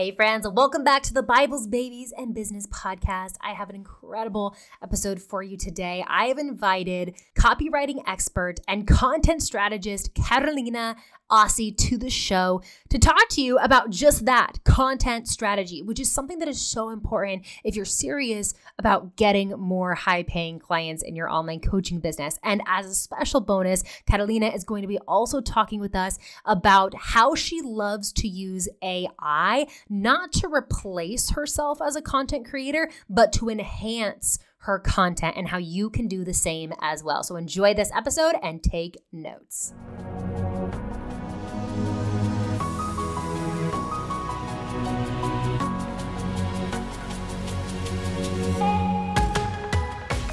Hey, friends, welcome back to the Bibles, Babies, and Business podcast. I have an incredible episode for you today. I have invited copywriting expert and content strategist Karolina Assi to the show to talk to you about just that content strategy, which is something that is so important if you're serious about getting more high paying clients in your online coaching business. And as a special bonus, Karolina is going to be also talking with us about how she loves to use AI, not to replace herself as a content creator, but to enhance her content and how you can do the same as well. So enjoy this episode and take notes.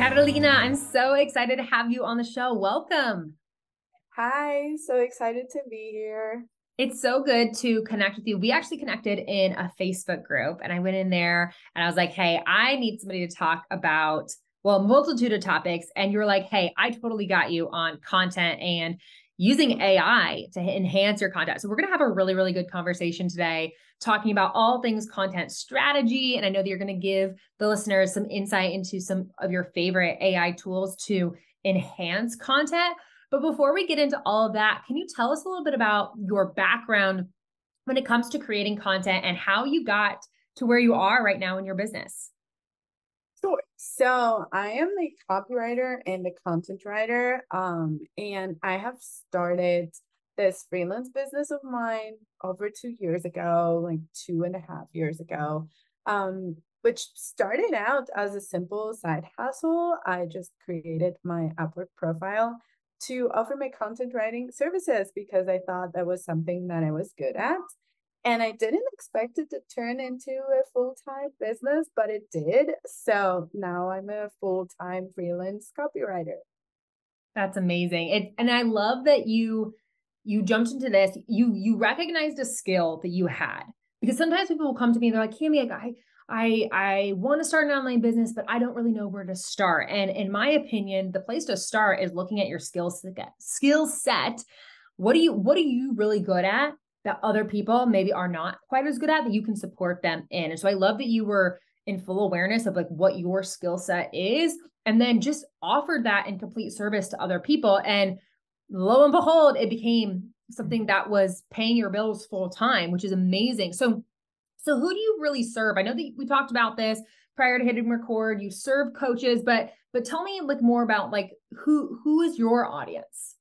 Karolina, I'm so excited to have you on the show. Welcome. Hi, so excited to be here. It's so good to connect with you. We actually connected in a Facebook group, and I went in there and I was like, hey, I need somebody to talk about, well, multitude of topics. And you're like, hey, I totally got you on content and using AI to enhance your content. So, we're going to have a really, really good conversation today talking about all things content strategy. And I know that you're going to give the listeners some insight into some of your favorite AI tools to enhance content. But before we get into all of that, can you tell us a little bit about your background when it comes to creating content and how you got to where you are right now in your business? Sure. So I am a copywriter and a content writer. Um, and I have started this freelance business of mine over two years ago, like two and a half years ago. Um, which started out as a simple side hustle. I just created my Upwork profile to offer my content writing services because I thought that was something that I was good at. And I didn't expect it to turn into a full time business, but it did. So now I'm a full time freelance copywriter. That's amazing. It, and I love that you you jumped into this. You you recognized a skill that you had because sometimes people will come to me and they're like, Camie, I I I want to start an online business, but I don't really know where to start. And in my opinion, the place to start is looking at your skill set. Skill set. What do you what are you really good at that other people maybe are not quite as good at that you can support them in? And so I love that you were in full awareness of like what your skill set is and then just offered that in complete service to other people and lo and behold it became something that was paying your bills full time which is amazing so So who do you really serve? I know that we talked about this prior to hitting record. You serve coaches, but but tell me like more about like who who is your audience?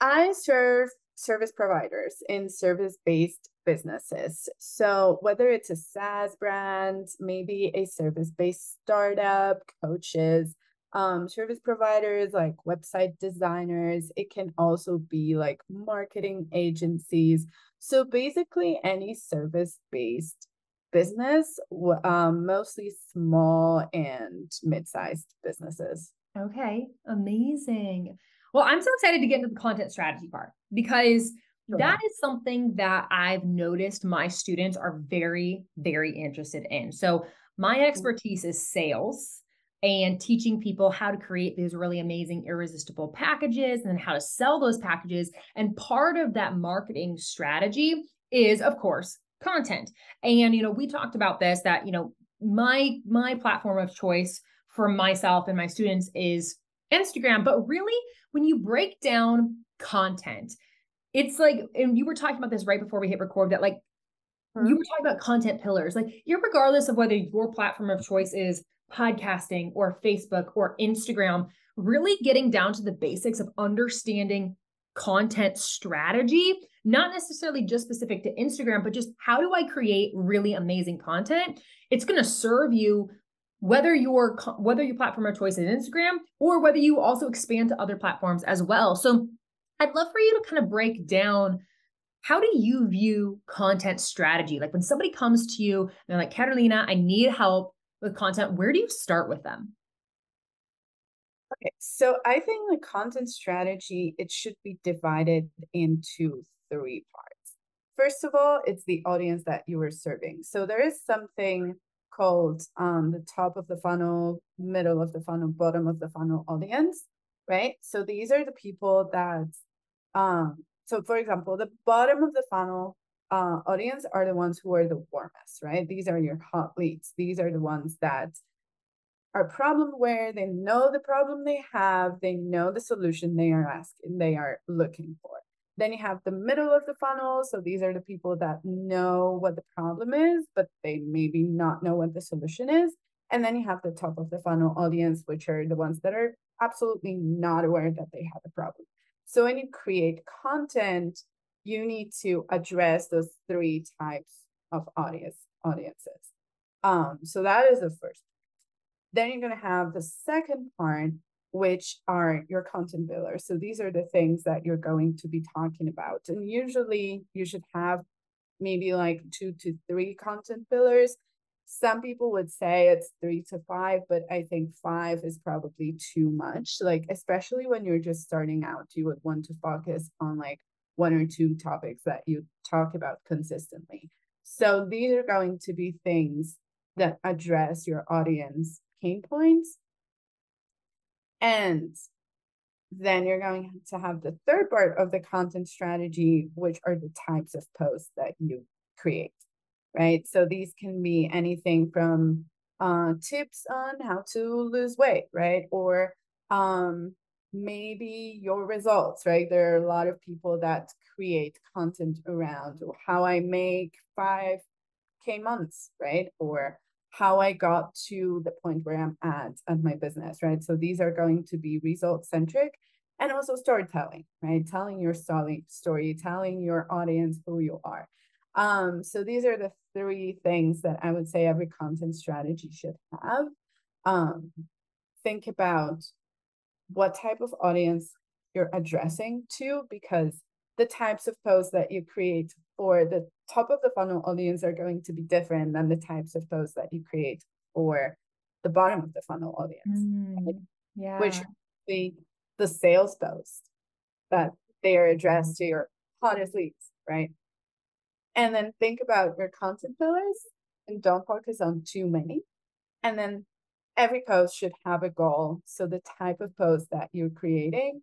I serve service providers in service-based businesses. So whether it's a SaaS brand, maybe a service-based startup, coaches, um, service providers like website designers, it can also be like marketing agencies. So basically any service-based business, um, mostly small and mid-sized businesses. Okay, amazing. Well, I'm so excited to get into the content strategy part because sure. that is something that I've noticed my students are very, very interested in. So, my expertise is sales and teaching people how to create these really amazing irresistible packages and then how to sell those packages. And part of that marketing strategy is, of course, content. And you know, we talked about this that, you know, my my platform of choice for myself and my students is Instagram, but really when you break down content, it's like and you were talking about this right before we hit record that like mm-hmm. you were talking about content pillars. Like, you're regardless of whether your platform of choice is podcasting or Facebook or Instagram, really getting down to the basics of understanding content strategy, not necessarily just specific to Instagram, but just how do I create really amazing content? It's going to serve you whether your whether your platform of choice is Instagram or whether you also expand to other platforms as well. So I'd love for you to kind of break down how do you view content strategy? Like when somebody comes to you and they're like, Karolina, I need help with content, where do you start with them? Okay, so I think the content strategy it should be divided into three parts. First of all, it's the audience that you are serving. So there is something called um, the top of the funnel, middle of the funnel, bottom of the funnel audience, right? So these are the people that, um, so for example, the bottom of the funnel uh, audience are the ones who are the warmest, right? These are your hot leads. These are the ones that are problem aware. They know the problem they have. They know the solution they are asking. They are looking for. Then you have the middle of the funnel. So these are the people that know what the problem is, but they maybe not know what the solution is. And then you have the top of the funnel audience, which are the ones that are absolutely not aware that they have a problem. So when you create content, you need to address those three types of audience audiences. Um, so that is the first. Then you're going to have the second part, which are your content pillars. So these are the things that you're going to be talking about. And usually you should have maybe like two to three content pillars. Some people would say it's three to five, but I think five is probably too much. Like, especially when you're just starting out, you would want to focus on like one or two topics that you talk about consistently. So these are going to be things that address your audience pain points. And then you're going to have the third part of the content strategy, which are the types of posts that you create, right? So these can be anything from uh, tips on how to lose weight, right? Or um, maybe your results, right? There are a lot of people that create content around how I make 5K months, right? Or how I got to the point where I'm at and my business, right? So these are going to be result centric and also storytelling, right? Telling your story, story, telling your audience who you are. Um, so these are the three things that I would say every content strategy should have. Um, think about what type of audience you're addressing to because the types of posts that you create for the top of the funnel audience are going to be different than the types of posts that you create for the bottom of the funnel audience. Mm, right? Yeah. Which the the sales post that they are addressed to your hottest leads, right? And then think about your content pillars and don't focus on too many. And then every post should have a goal. So the type of post that you're creating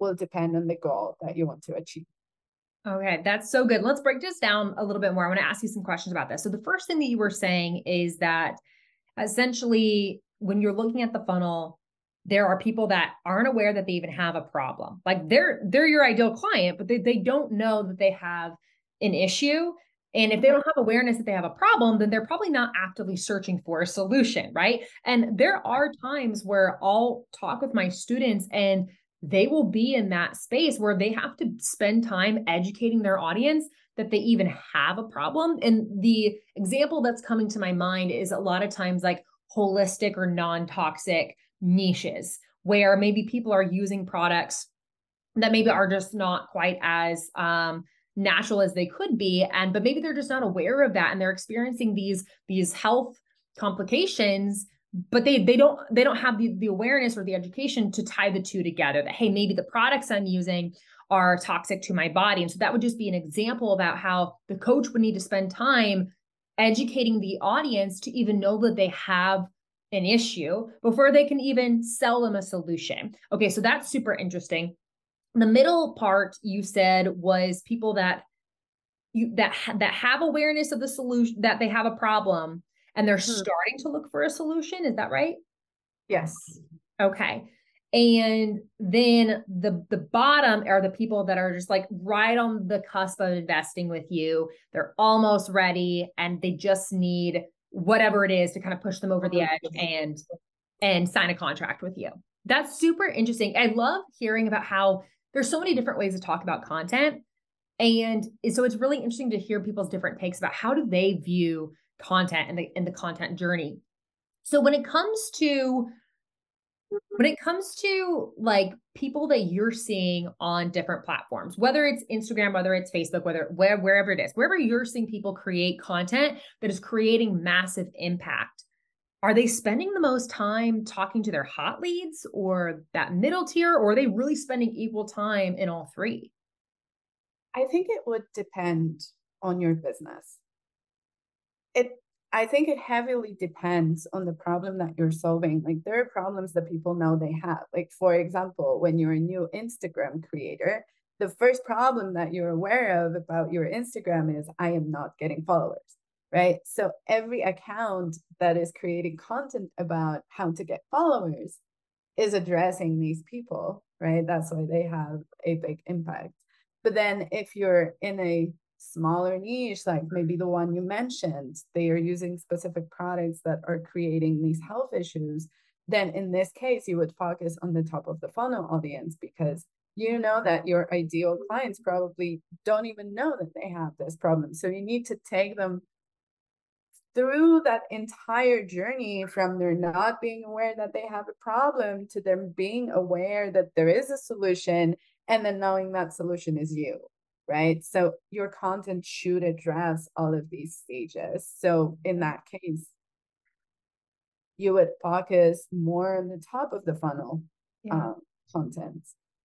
will depend on the goal that you want to achieve. Okay, that's so good. Let's break this down a little bit more. I want to ask you some questions about this. So the first thing that you were saying is that essentially when you're looking at the funnel, there are people that aren't aware that they even have a problem. Like they're they're your ideal client, but they, they don't know that they have an issue And if they don't have awareness that they have a problem, then they're probably not actively searching for a solution, right? And there are times where I'll talk with my students and they will be in that space where they have to spend time educating their audience that they even have a problem. And the example that's coming to my mind is a lot of times like holistic or non toxic niches where maybe people are using products that maybe are just not quite as um, natural as they could be and but maybe they're just not aware of that and they're experiencing these these health complications but they they don't they don't have the, the awareness or the education to tie the two together that hey maybe the products i'm using are toxic to my body. And so that would just be an example about how the coach would need to spend time educating the audience to even know that they have an issue before they can even sell them a solution. Okay so that's super interesting. The middle part you said was people that you that that have awareness of the solution that they have a problem and they're mm-hmm. starting to look for a solution is that right? Yes. Okay. And then the the bottom are the people that are just like right on the cusp of investing with you. They're almost ready and they just need whatever it is to kind of push them over the edge and and sign a contract with you. That's super interesting. I love hearing about how there's so many different ways to talk about content. And so it's really interesting to hear people's different takes about how do they view content and the the content journey. So when it comes to when it comes to like people that you're seeing on different platforms, whether it's Instagram, whether it's Facebook, whether where, wherever it is, wherever you're seeing people create content that is creating massive impact, are they spending the most time talking to their hot leads or that middle tier or are they really spending equal time in all three i think it would depend on your business it i think it heavily depends on the problem that you're solving like there are problems that people know they have like for example when you're a new instagram creator the first problem that you're aware of about your instagram is i am not getting followers right? So every account that is creating content about how to get followers is addressing these people, right? That's why they have a big impact. But then if you're in a smaller niche, like maybe the one you mentioned, they are using specific products that are creating these health issues, then in this case, you would focus on the top of the funnel audience because you know that your ideal clients probably don't even know that they have this problem. So you need to take them through that entire journey from their not being aware that they have a problem to them being aware that there is a solution and then knowing that solution is you right so your content should address all of these stages so in that case you would focus more on the top of the funnel yeah. um, content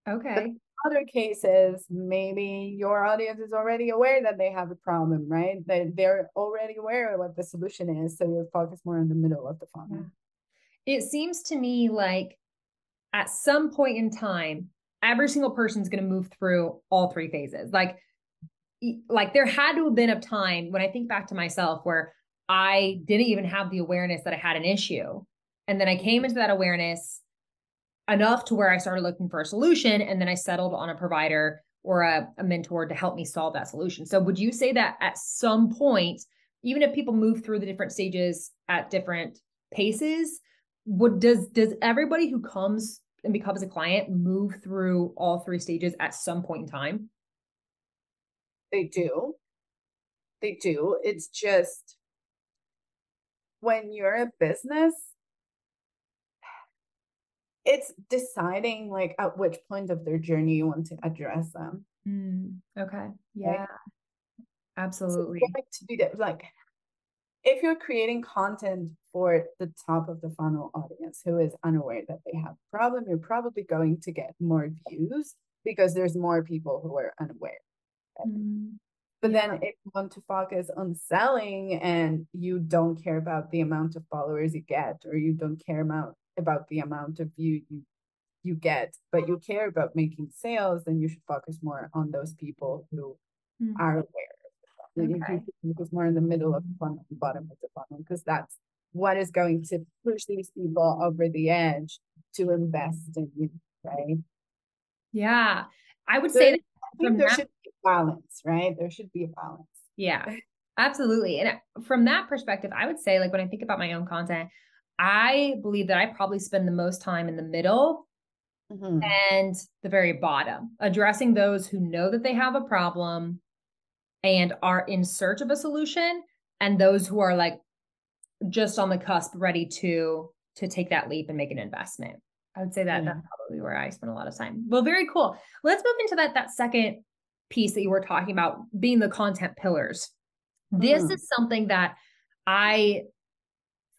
okay other cases, maybe your audience is already aware that they have a problem, right? That they're already aware of what the solution is. So you focus more in the middle of the funnel. Yeah. It seems to me like at some point in time, every single person is going to move through all three phases. Like, like there had to have been a time when I think back to myself where I didn't even have the awareness that I had an issue. And then I came into that awareness enough to where I started looking for a solution and then I settled on a provider or a, a, mentor to help me solve that solution. So would you say that at some point, even if people move through the different stages at different paces, would does does everybody who comes and becomes a client move through all three stages at some point in time? They do. They do. It's just when you're a business, it's deciding like at which point of their journey you want to address them. Mm, okay. Yeah. Right? Absolutely. So like to be that like if you're creating content for the top of the funnel audience who is unaware that they have a problem, you're probably going to get more views because there's more people who are unaware. Mm, but yeah. then if you want to focus on selling and you don't care about the amount of followers you get or you don't care about about the amount of view you you get, but you care about making sales, then you should focus more on those people who mm-hmm. are aware. Okay. You can focus more in the middle of the funnel, the bottom of the funnel, because that's what is going to push these people over the edge to invest in you, right? Yeah. I would say that there that- should be a balance, right? There should be a balance. Yeah. Absolutely. And from that perspective, I would say, like, when I think about my own content, I believe that I probably spend the most time in the middle mm-hmm. and the very bottom, addressing those who know that they have a problem and are in search of a solution, and those who are like just on the cusp, ready to to take that leap and make an investment. I would say that yeah. that's probably where I spend a lot of time. Well, very cool. Let's move into that that second piece that you were talking about being the content pillars. This mm. is something that I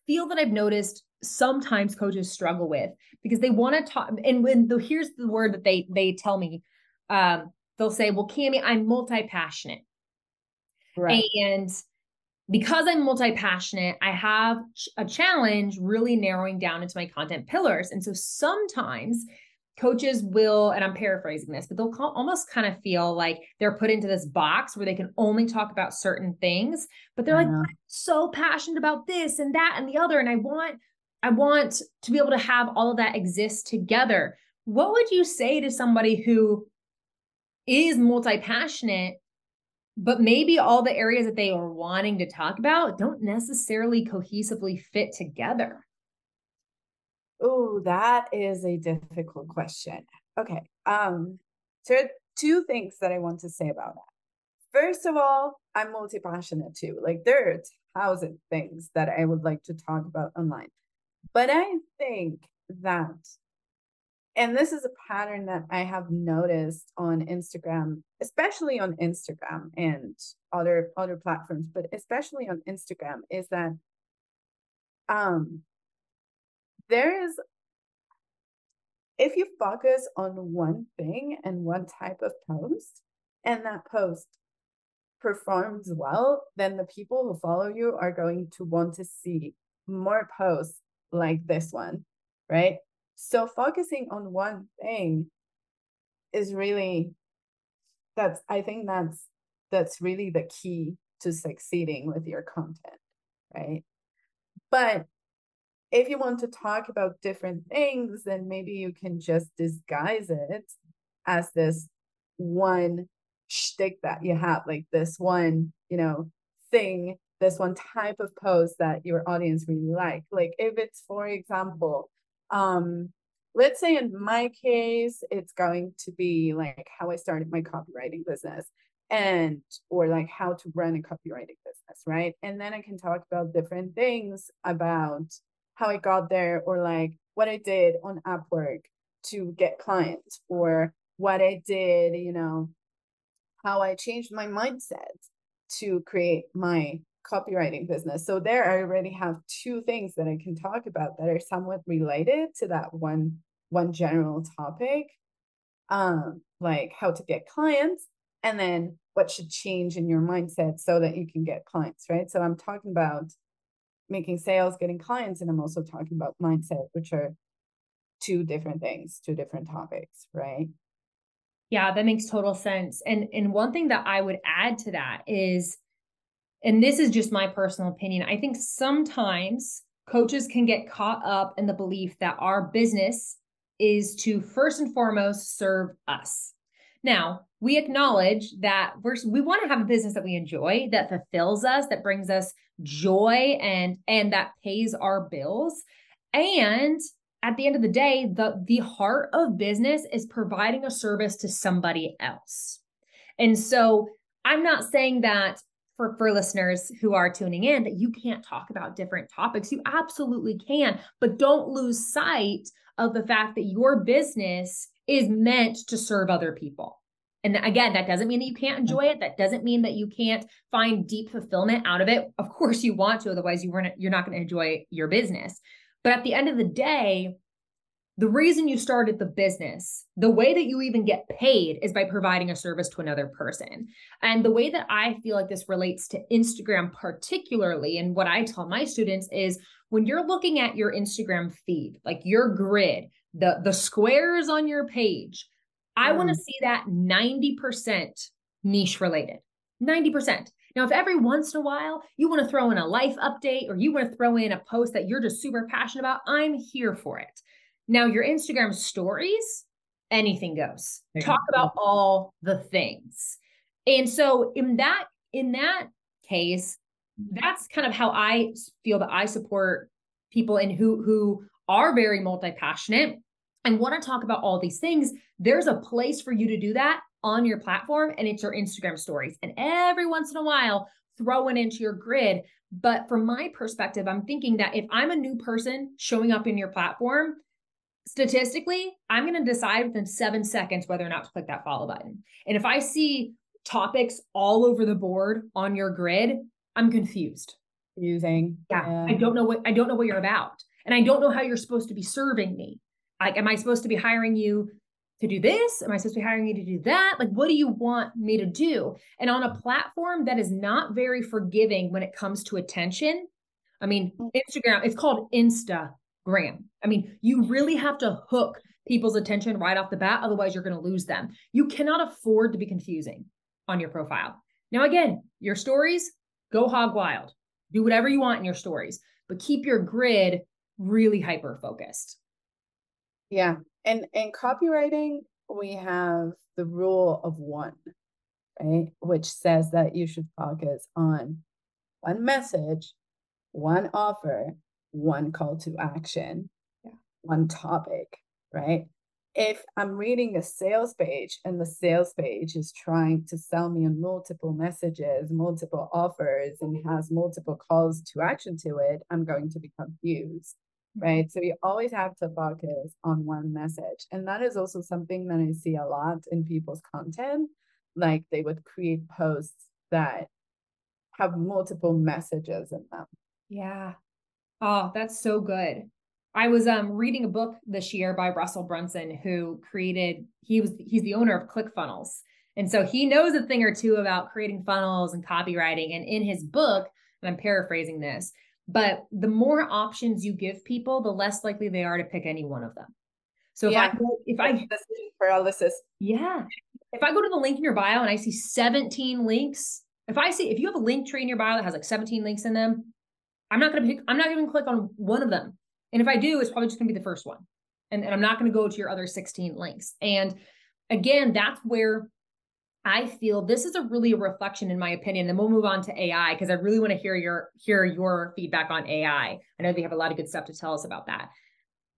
feel that I've noticed sometimes coaches struggle with because they want to talk and when the here's the word that they they tell me um they'll say well Camie I'm multi-passionate right and because I'm multi passionate, I have a challenge really narrowing down into my content pillars. And so sometimes coaches will, and I'm paraphrasing this, but they'll call, almost kind of feel like they're put into this box where they can only talk about certain things, but they're like, uh-huh. I'm so passionate about this and that and the other. And I want, I want to be able to have all of that exist together. What would you say to somebody who is multi passionate but maybe all the areas that they are wanting to talk about don't necessarily cohesively fit together. Oh, that is a difficult question. Okay. Um, so two things that I want to say about that. First of all, I'm multi-passionate too. Like there are thousand things that I would like to talk about online. But I think that and this is a pattern that I have noticed on Instagram, especially on Instagram and other other platforms, but especially on Instagram, is that um there is if you focus on one thing and one type of post and that post performs well, then the people who follow you are going to want to see more posts like this one, right? So focusing on one thing is really that's I think that's that's really the key to succeeding with your content, right? But if you want to talk about different things, then maybe you can just disguise it as this one shtick that you have, like this one, you know, thing, this one type of post that your audience really like. Like if it's, for example, um, let's say in my case, it's going to be like how I started my copywriting business and or like how to run a copywriting business, right? And then I can talk about different things about how I got there or like what I did on Upwork to get clients or what I did, you know, how I changed my mindset to create my copywriting business. So there I already have two things that I can talk about that are somewhat related to that one one general topic. Um like how to get clients and then what should change in your mindset so that you can get clients, right? So I'm talking about making sales, getting clients and I'm also talking about mindset which are two different things, two different topics, right? Yeah, that makes total sense. And and one thing that I would add to that is and this is just my personal opinion, I think sometimes coaches can get caught up in the belief that our business is to first and foremost serve us. Now, we acknowledge that we're we want to have a business that we enjoy, that fulfills us, that brings us joy and and that pays our bills. And at the end of the day, the the heart of business is providing a service to somebody else. And so I'm not saying that for, for listeners who are tuning in that you can't talk about different topics. You absolutely can, but don't lose sight of the fact that your business is meant to serve other people. And again, that doesn't mean that you can't mm-hmm. enjoy it. That doesn't mean that you can't find deep fulfillment out of it. Of course you want to, otherwise you weren't you're not going to enjoy your business. But at the end of the day, the reason you started the business, the way that you even get paid is by providing a service to another person. And the way that I feel like this relates to Instagram, particularly, and what I tell my students is when you're looking at your Instagram feed, like your grid, the, the squares on your page, I want to mm. see that 90% niche related. 90%. Now, if every once in a while you want to throw in a life update or you want to throw in a post that you're just super passionate about, I'm here for it. Now, your Instagram stories, anything goes. Talk about all the things. And so in that in that case, that's kind of how I feel that I support people and who who are very multi-passionate and want to talk about all these things. There's a place for you to do that on your platform and it's your Instagram stories. And every once in a while, throw it into your grid. But from my perspective, I'm thinking that if I'm a new person showing up in your platform, statistically, I'm going to decide within seven seconds whether or not to click that follow button. And if I see topics all over the board on your grid, I'm confused. Confusing. Yeah. yeah. I don't know what I don't know what you're about. And I don't know how you're supposed to be serving me. Like, am I supposed to be hiring you to do this? Am I supposed to be hiring you to do that? Like, what do you want me to do? And on a platform that is not very forgiving when it comes to attention, I mean, mm. Instagram, it's called Instagram. I mean, you really have to hook people's attention right off the bat. Otherwise, you're going to lose them. You cannot afford to be confusing on your profile. Now, again, your stories, go hog wild. Do whatever you want in your stories, but keep your grid really hyper focused. Yeah. And in copywriting, we have the rule of one, right? Which says that you should focus on one message, one offer, one call to action, yeah. one topic, right? If I'm reading a sales page and the sales page is trying to sell me on multiple messages, multiple offers, and mm-hmm. has multiple calls to action to it, I'm going to be confused mm-hmm. right? So you always have to focus on one message. And that is also something that I see a lot in people's content. Like they would create posts that have multiple messages in them. Yeah. Oh, that's so good. I was um reading a book this year by Russell Brunson who created he was he's the owner of ClickFunnels. And so he knows a thing or two about creating funnels and copywriting and in his book and I'm paraphrasing this, but the more options you give people, the less likely they are to pick any one of them. So yeah. if I if I paralysis. Yeah. If I go to the link in your bio and I see 17 links, if I see if you have a Linktree in your bio that has like 17 links in them, I'm not gonna pick, I'm not gonna click on one of them. And if I do, it's probably just gonna be the first one. And, and I'm not gonna go to your other 16 links. And again, that's where I feel this is a really a reflection, in my opinion. Then we'll move on to AI because I really want to hear your hear your feedback on AI. I know they have a lot of good stuff to tell us about that.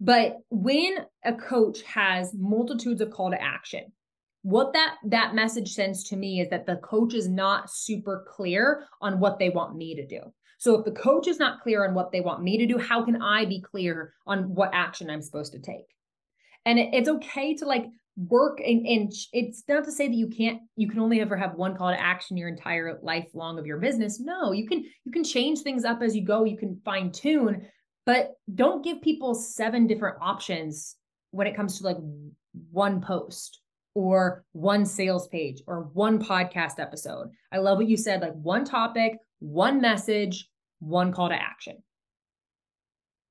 But when a coach has multitudes of call to action, what that that message sends to me is that the coach is not super clear on what they want me to do. So if the coach is not clear on what they want me to do, how can I be clear on what action I'm supposed to take? And it's okay to like work and, and it's not to say that you can't you can only ever have one call to action your entire life long of your business. No you can you can change things up as you go. You can fine tune but don't give people seven different options when it comes to like one post or one sales page or one podcast episode. I love what you said like one topic one message one call to action.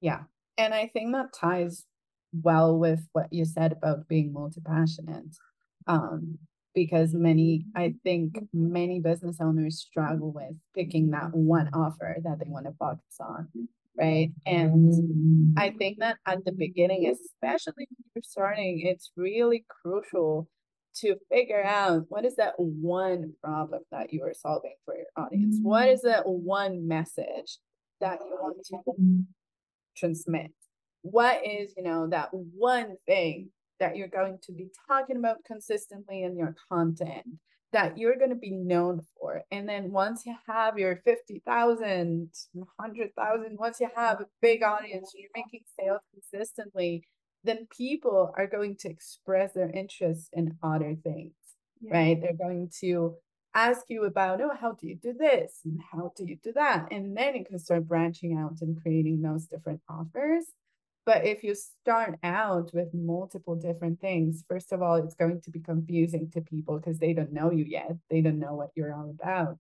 Yeah. And i think that ties well with what you said about being multi-passionate um, because many i think many business owners struggle with picking that one offer that they want to focus on right? And i think that at the beginning especially when you're starting it's really crucial to figure out what is that one problem that you are solving for your audience? What mm. is that one message that you want to transmit? What is you know that one thing that you're going to be talking about consistently in your content that you're going to be known for? And then once you have your 50,000 100,000 once you have a big audience you're making sales consistently then people are going to express their interest in other things yeah. right they're going to ask you about oh how do you do this and how do you do that and then you can start branching out and creating those different offers but if you start out with multiple different things, first of all, it's going to be confusing to people because they don't know you yet. They don't know what you're all about.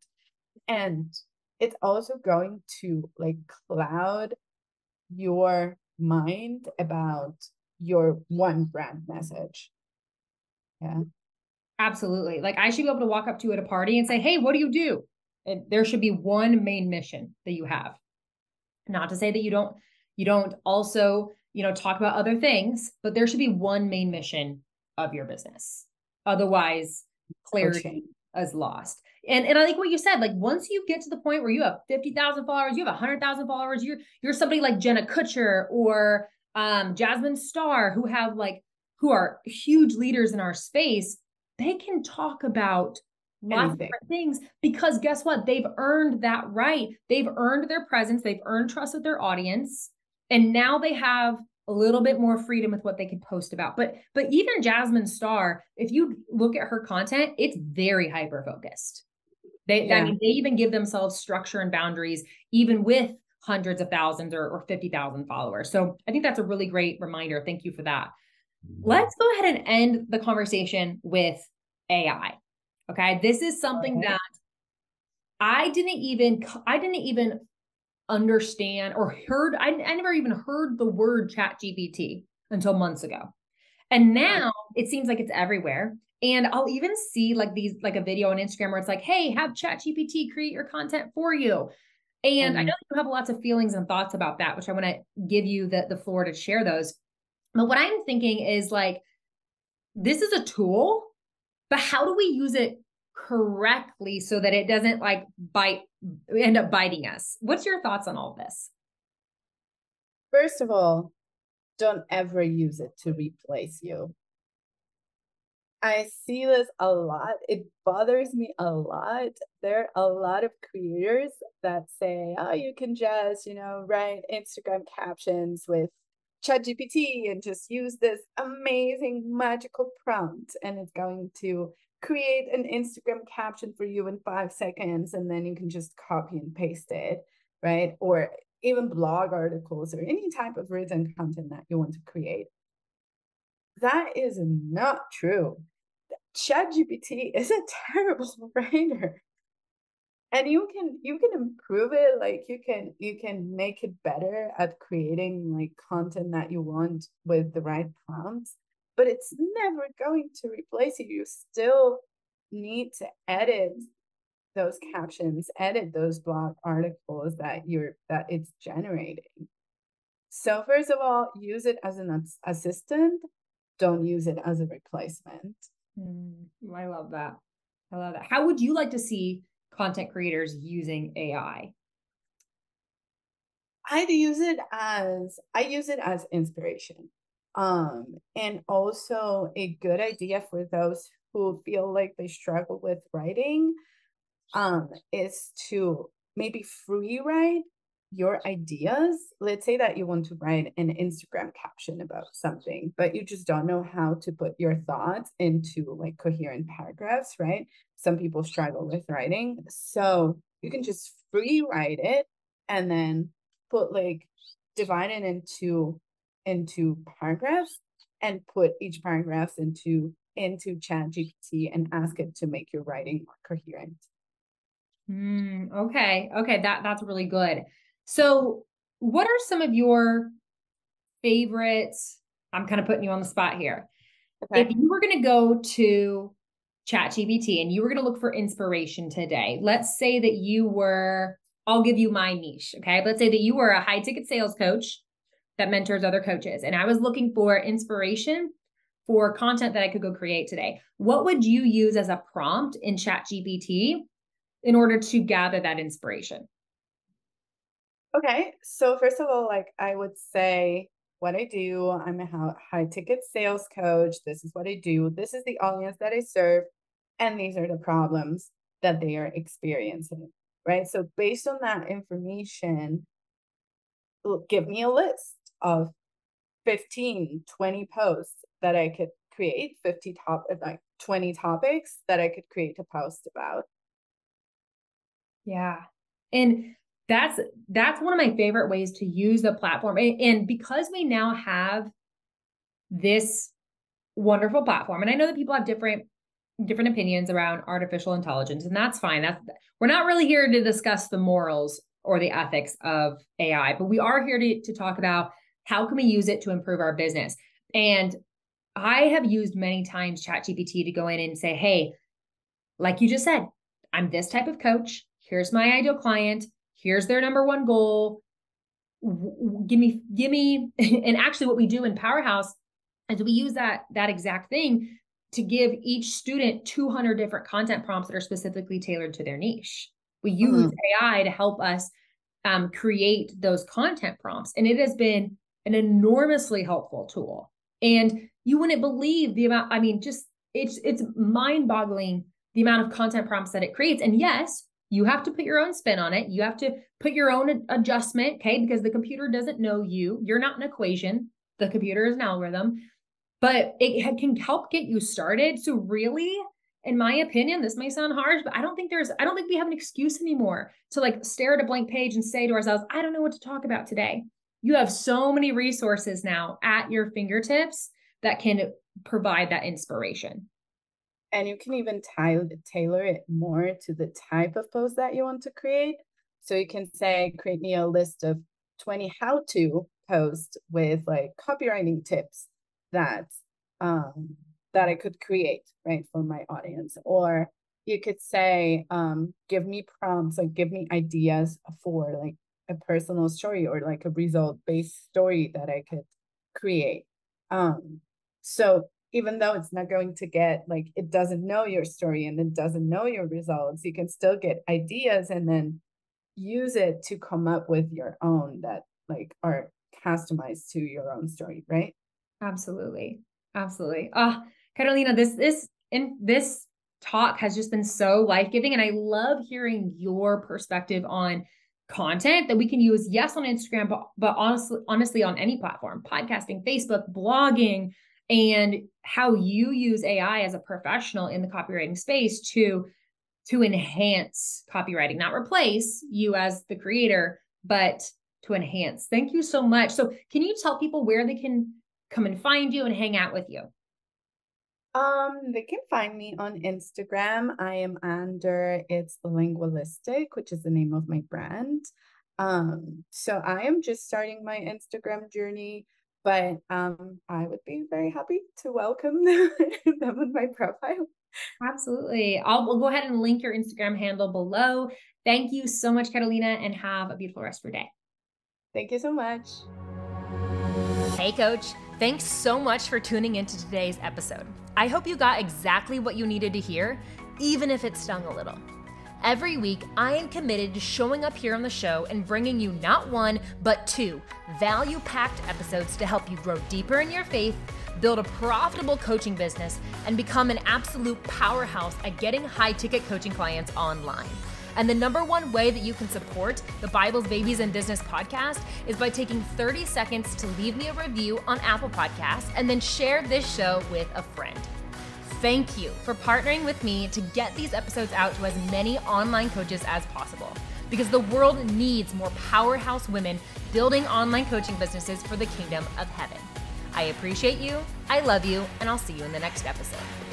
And it's also going to like cloud your mind about your one brand message. Yeah. Absolutely. Like I should be able to walk up to you at a party and say, Hey, what do you do? And there should be one main mission that you have. Not to say that you don't you don't also, you know, talk about other things, but there should be one main mission of your business. Otherwise, clarity is lost. and and I like what you said. Like once you get to the point where you have fifty thousand followers, you have hundred thousand followers, you're you're somebody like Jenna Kutcher or um, Jasmine Star who have like who are huge leaders in our space. They can talk about lots of different things because guess what? They've earned that right. They've earned their presence. They've earned trust with their audience, and now they have a little bit more freedom with what they can post about. But but even Jasmine Star, if you look at her content, it's very hyper focused. They yeah. I mean they even give themselves structure and boundaries even with hundreds of thousands or, or 50,000 followers. So I think that's a really great reminder. Thank you for that. Mm-hmm. Let's go ahead and end the conversation with AI. Okay? This is something that I didn't even I didn't even understand or heard I, I never even heard the word chat gpt until months ago and now it seems like it's everywhere and i'll even see like these like a video on instagram where it's like hey have chat gpt create your content for you and mm-hmm. i know you have lots of feelings and thoughts about that which i want to give you the, the floor to share those. But what i'm thinking is like this is a tool but how do we use it correctly so that it doesn't like bite end up biting us? What's your thoughts on all this? First of all don't ever use it to replace you i see this a lot it bothers me a lot there are a lot of creators that say oh you can just you know write instagram captions with ChatGPT and just use this amazing magical prompt and it's going to create an Instagram caption for you in five seconds and then you can just copy and paste it, right? Or even blog articles or any type of written content that you want to create. That is not true. ChatGPT is a terrible writer. And you can you can improve it like you can you can make it better at creating like content that you want with the right prompts but it's never going to replace you. You still need to edit those captions, edit those blog articles that you're that it's generating. So first of all, use it as an assistant. Don't use it as a replacement. Mm, I love that. I love that. How would you like to see content creators using AI? I'd use it as I use it as inspiration. Um, and also a good idea for those who feel like they struggle with writing um, is to maybe free write your ideas. Let's say that you want to write an Instagram caption about something, but you just don't know how to put your thoughts into like coherent paragraphs, right? Some people struggle with writing. So you can just free write it and then put like divide it into into paragraphs and put each paragraph into into chat gpt and ask it to make your writing more coherent mm, okay okay that that's really good so what are some of your favorites i'm kind of putting you on the spot here okay. if you were going to go to chat gpt and you were going to look for inspiration today let's say that you were i'll give you my niche okay let's say that you were a high ticket sales coach that mentors other coaches. And I was looking for inspiration for content that I could go create today. What would you use as a prompt in ChatGPT in order to gather that inspiration? Okay. So, first of all, like I would say, what I do, I'm a high ticket sales coach. This is what I do. This is the audience that I serve. And these are the problems that they are experiencing. Right. So, based on that information, give me a list of 15, 20 posts that I could create, 50 top like 20 topics that I could create a post about. Yeah. And that's that's one of my favorite ways to use the platform. And, because we now have this wonderful platform, and I know that people have different different opinions around artificial intelligence, and that's fine. That's we're not really here to discuss the morals or the ethics of AI, but we are here to, to talk about how can we use it to improve our business? And I have used many times ChatGPT to go in and say, hey, like you just said, I'm this type of coach. Here's my ideal client. Here's their number one goal. Give me, give me, and actually, what we do in Powerhouse is we use that that exact thing to give each student 200 different content prompts that are specifically tailored to their niche. We use mm-hmm. AI to help us um, create those content prompts, and it has been an enormously helpful tool. And you wouldn't believe the amount. I mean, just it's it's mind-boggling the amount of content prompts that it creates. And yes, you have to put your own spin on it. You have to put your own adjustment, okay? Because the computer doesn't know you. You're not an equation. The computer is an algorithm, but it can help get you started. So really, in my opinion, this may sound harsh, but I don't think there's, I don't think we have an excuse anymore to like stare at a blank page and say to ourselves, I don't know what to talk about today. You have so many resources now at your fingertips that can provide that inspiration. And you can even tailor it more to the type of post that you want to create. So you can say, create me a list of 20 how to posts with like copywriting tips that um, that I could create, right, for my audience. Or you could say, um, give me prompts, like give me ideas for like a personal story or like a result based story that I could create. Um, so even though it's not going to get like it doesn't know your story and it doesn't know your results, you can still get ideas and then use it to come up with your own that like are customized to your own story, right? Absolutely. Absolutely. Ah, oh, Karolina, this this in this talk has just been so life-giving and I love hearing your perspective on content that we can use yes on Instagram but but honestly honestly on any platform, podcasting, Facebook, blogging, and how you use AI as a professional in the copywriting space to to enhance copywriting, not replace you as the creator, but to enhance. Thank you so much. So, can you tell people where they can come and find you and hang out with you? Um, they can find me on Instagram. I am under it's Lengualistic, which is the name of my brand. Um, so I am just starting my Instagram journey but um, I would be very happy to welcome them, on my profile. Absolutely. I'll we'll go ahead and link your Instagram handle below. Thank you so much, Catalina, and have a beautiful rest of your day. Thank you so much. Hey, coach. Thanks so much for tuning into today's episode. I hope you got exactly what you needed to hear, even if it stung a little. Every week, I am committed to showing up here on the show and bringing you not one, but two value packed episodes to help you grow deeper in your faith, build a profitable coaching business, and become an absolute powerhouse at getting high ticket coaching clients online. And the number one way that you can support the Bible's Babies and Business podcast is by taking 30 seconds to leave me a review on Apple Podcasts and then share this show with a friend. Thank you for partnering with me to get these episodes out to as many online coaches as possible because the world needs more powerhouse women building online coaching businesses for the kingdom of heaven. I appreciate you, I love you, and I'll see you in the next episode.